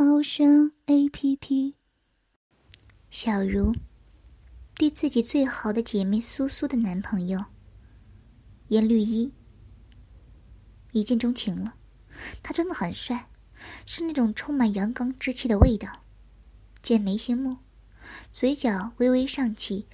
猫声 A P P。小茹对自己最好的姐妹苏苏的男朋友颜绿衣一见钟情了，他真的很帅，是那种充满阳刚之气的味道，剑眉星目，嘴角微微上起，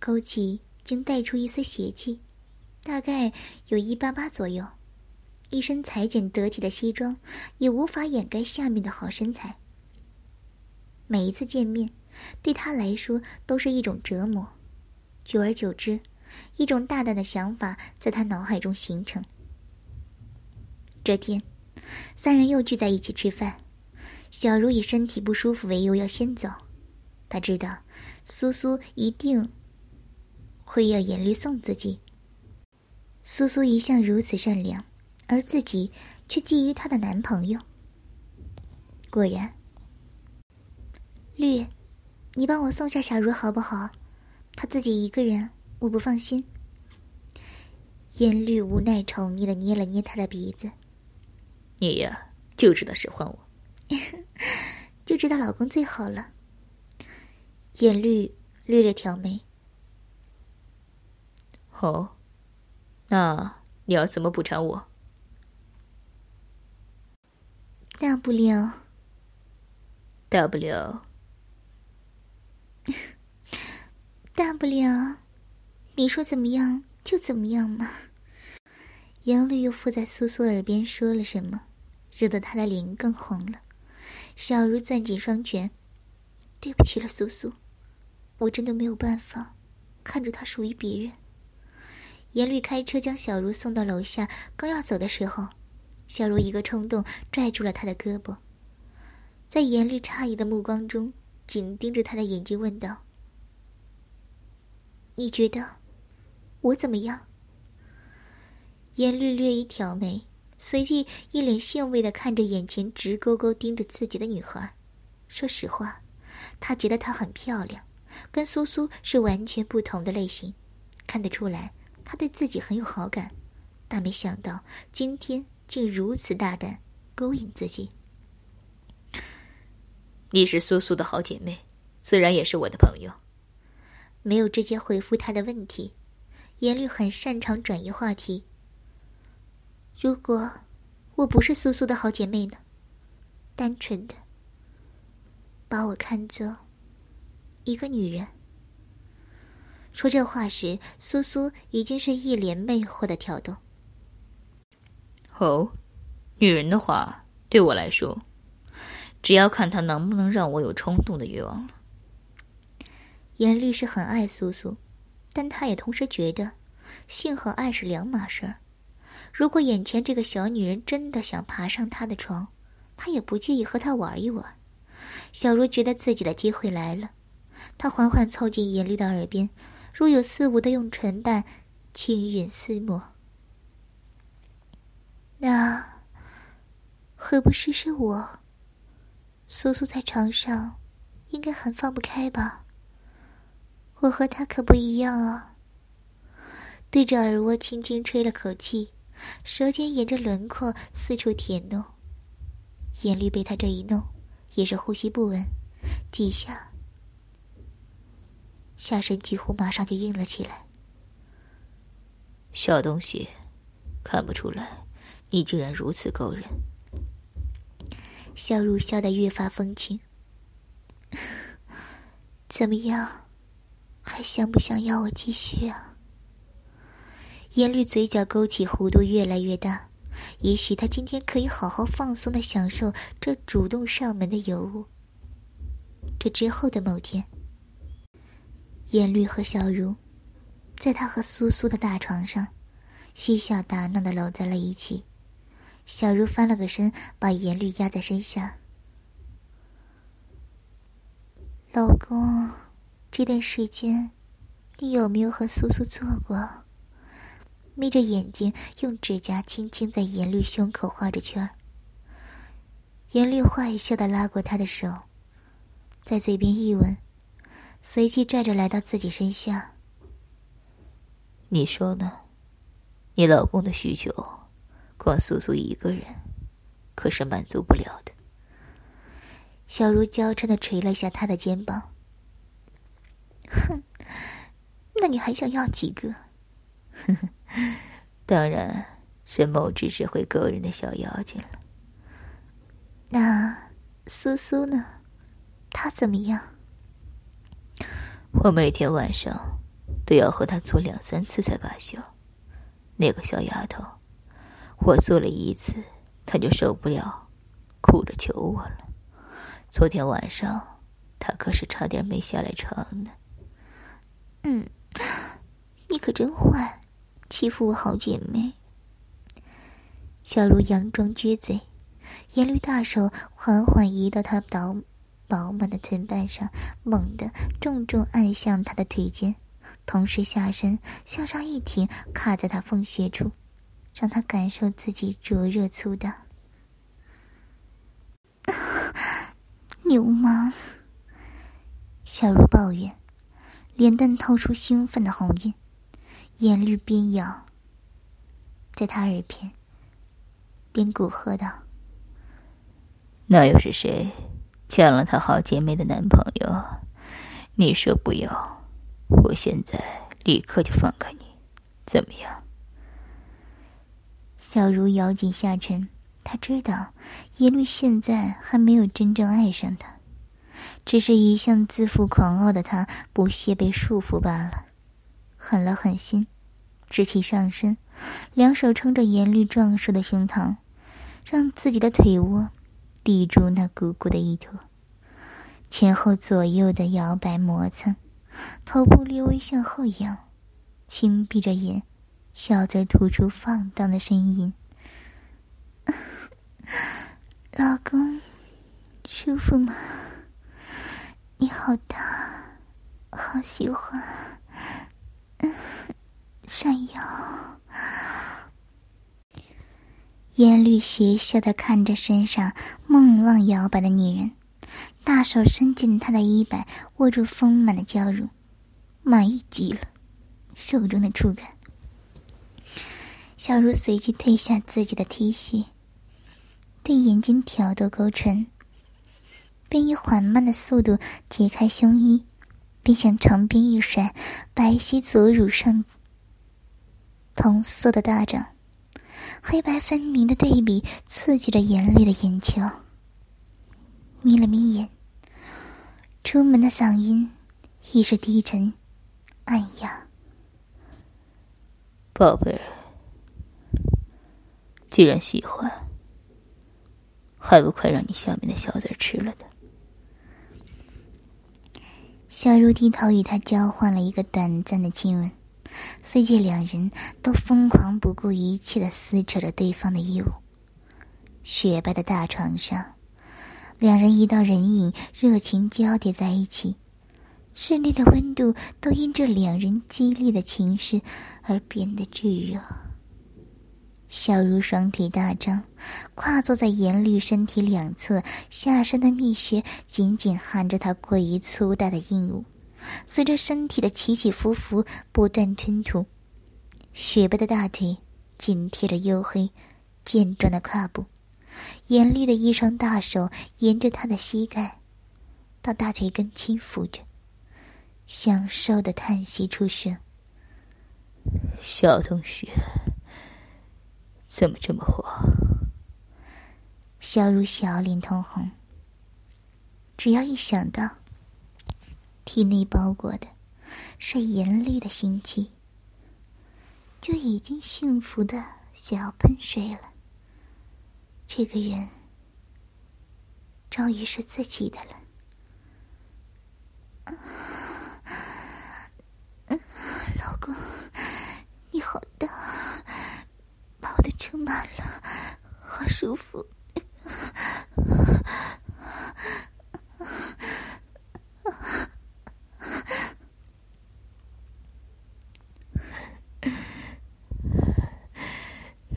勾起竟带出一丝邪气，大概有一八八左右。一身裁剪得体的西装，也无法掩盖下面的好身材。每一次见面，对他来说都是一种折磨。久而久之，一种大胆的想法在他脑海中形成。这天，三人又聚在一起吃饭。小茹以身体不舒服为由要先走，他知道苏苏一定会要严律送自己。苏苏一向如此善良。而自己却觊觎她的男朋友。果然，绿，你帮我送下小茹好不好？她自己一个人，我不放心。颜绿无奈宠溺的捏了捏他的鼻子。你呀，就知道使唤我，就知道老公最好了。颜绿略略挑眉。哦，那你要怎么补偿我？大不了，大不了，大不了，你说怎么样就怎么样嘛。杨绿又附在苏苏耳边说了什么，惹得她的脸更红了。小茹攥紧双拳，对不起了，苏苏，我真的没有办法看着他属于别人。严律开车将小茹送到楼下，刚要走的时候。小茹一个冲动，拽住了他的胳膊，在严律诧异的目光中，紧盯着他的眼睛，问道：“你觉得我怎么样？”严律略一挑眉，随即一脸兴味的看着眼前直勾勾盯着自己的女孩。说实话，他觉得她很漂亮，跟苏苏是完全不同的类型，看得出来他对自己很有好感，但没想到今天。竟如此大胆，勾引自己。你是苏苏的好姐妹，自然也是我的朋友。没有直接回复他的问题，颜律很擅长转移话题。如果我不是苏苏的好姐妹呢？单纯的把我看作一个女人。说这话时，苏苏已经是一脸魅惑的挑逗。哦，女人的话对我来说，只要看她能不能让我有冲动的欲望了。严律师很爱苏苏，但他也同时觉得，性和爱是两码事儿。如果眼前这个小女人真的想爬上他的床，他也不介意和她玩一玩。小茹觉得自己的机会来了，她缓缓凑近严律的耳边，若有似无的用唇瓣轻吮撕磨。那何不试试我？苏苏在床上，应该很放不开吧？我和他可不一样啊。对着耳窝轻轻吹了口气，舌尖沿着轮廓四处舔弄。眼绿被他这一弄，也是呼吸不稳，几下，下身几乎马上就硬了起来。小东西，看不出来。你竟然如此勾人，小如笑得越发风情。怎么样，还想不想要我继续啊？颜绿嘴角勾起，弧度越来越大。也许他今天可以好好放松的享受这主动上门的尤物。这之后的某天，颜绿和小茹，在他和苏苏的大床上，嬉笑打闹的搂在了一起。小茹翻了个身，把颜律压在身下。老公，这段时间你有没有和苏苏做过？眯着眼睛，用指甲轻轻在严律胸口画着圈儿。严律坏笑的拉过他的手，在嘴边一吻，随即拽着来到自己身下。你说呢？你老公的需求，光苏苏一个人，可是满足不了的。小茹娇嗔的捶了下他的肩膀。哼，那你还想要几个？哼哼。当然是某只只会勾人的小妖精了。那苏苏呢？她怎么样？我每天晚上都要和她做两三次才罢休。那个小丫头，我做了一次，他就受不了，哭着求我了。昨天晚上，他可是差点没下来床呢。嗯，你可真坏。欺负我好姐妹，小茹佯装撅嘴，颜律大手缓缓移到她饱饱满的臀瓣上，猛地重重按向她的腿间，同时下身向上一挺，卡在她缝穴处，让他感受自己灼热粗大。流氓！小茹抱怨，脸蛋透出兴奋的红晕。眼绿边咬，在他耳边边蛊喝道：“那又是谁抢了他好姐妹的男朋友？你说不要，我现在立刻就放开你，怎么样？”小茹咬紧下唇，她知道颜律现在还没有真正爱上她，只是一向自负狂傲的他不屑被束缚罢了。狠了狠心，直起上身，两手撑着严律壮硕的胸膛，让自己的腿窝抵住那鼓鼓的一坨，前后左右的摇摆磨蹭，头部略微向后仰，轻闭着眼，小嘴吐出放荡的声音：“ 老公，舒服吗？你好大，好喜欢。”嗯闪耀。颜律邪笑的看着身上梦浪摇摆的女人，大手伸进她的衣摆，握住丰满的娇乳，满意极了，手中的触感。小茹随即褪下自己的 T 恤，对眼睛挑逗勾唇，便以缓慢的速度解开胸衣。并向床边一甩，白皙左乳上同色的大掌，黑白分明的对比刺激着严厉的眼球。眯了眯眼，出门的嗓音亦是低沉、暗哑。宝贝，既然喜欢，还不快让你下面的小嘴吃了的？小茹低头与他交换了一个短暂的亲吻，随即两人都疯狂不顾一切的撕扯着对方的衣物。雪白的大床上，两人一道人影热情交叠在一起，室内的温度都因这两人激烈的情势而变得炙热。小茹双腿大张，跨坐在严律身体两侧，下身的蜜穴紧紧含着他过于粗大的硬物，随着身体的起起伏伏不断吞吐。雪白的大腿紧贴着黝黑、健壮的胯部，严律的一双大手沿着他的膝盖到大腿根轻抚着，享受的叹息出声：“小同学。”怎么这么火？小如小脸通红。只要一想到体内包裹的是严厉的心气，就已经幸福的想要喷水了。这个人终于是自己的了。舒服。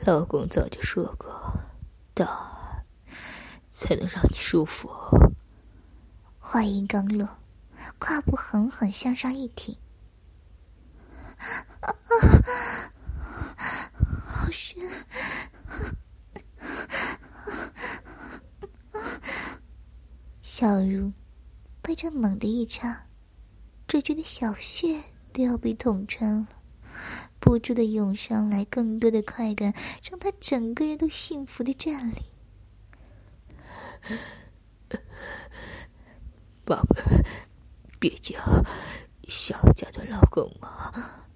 老公早就说过大才能让你舒服。话音刚落胯部狠狠向上一挺。好悬小茹被这猛地一插，只觉得小穴都要被捅穿了。不住的涌上来更多的快感，让她整个人都幸福的站立。宝贝儿，别叫，小家的老公啊。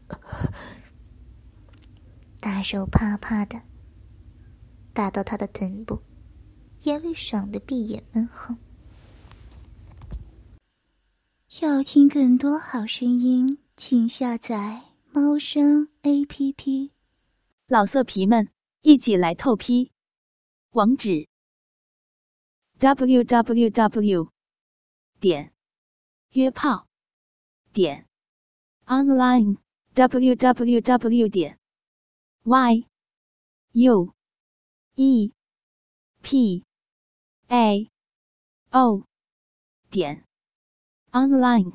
大手啪啪的打到他的臀部，眼里爽的闭眼闷哼。要听更多好声音，请下载。猫声 A P P，老色皮们一起来透批，网址：w w w 点约炮点 online w w w 点 y u e p a o 点 online。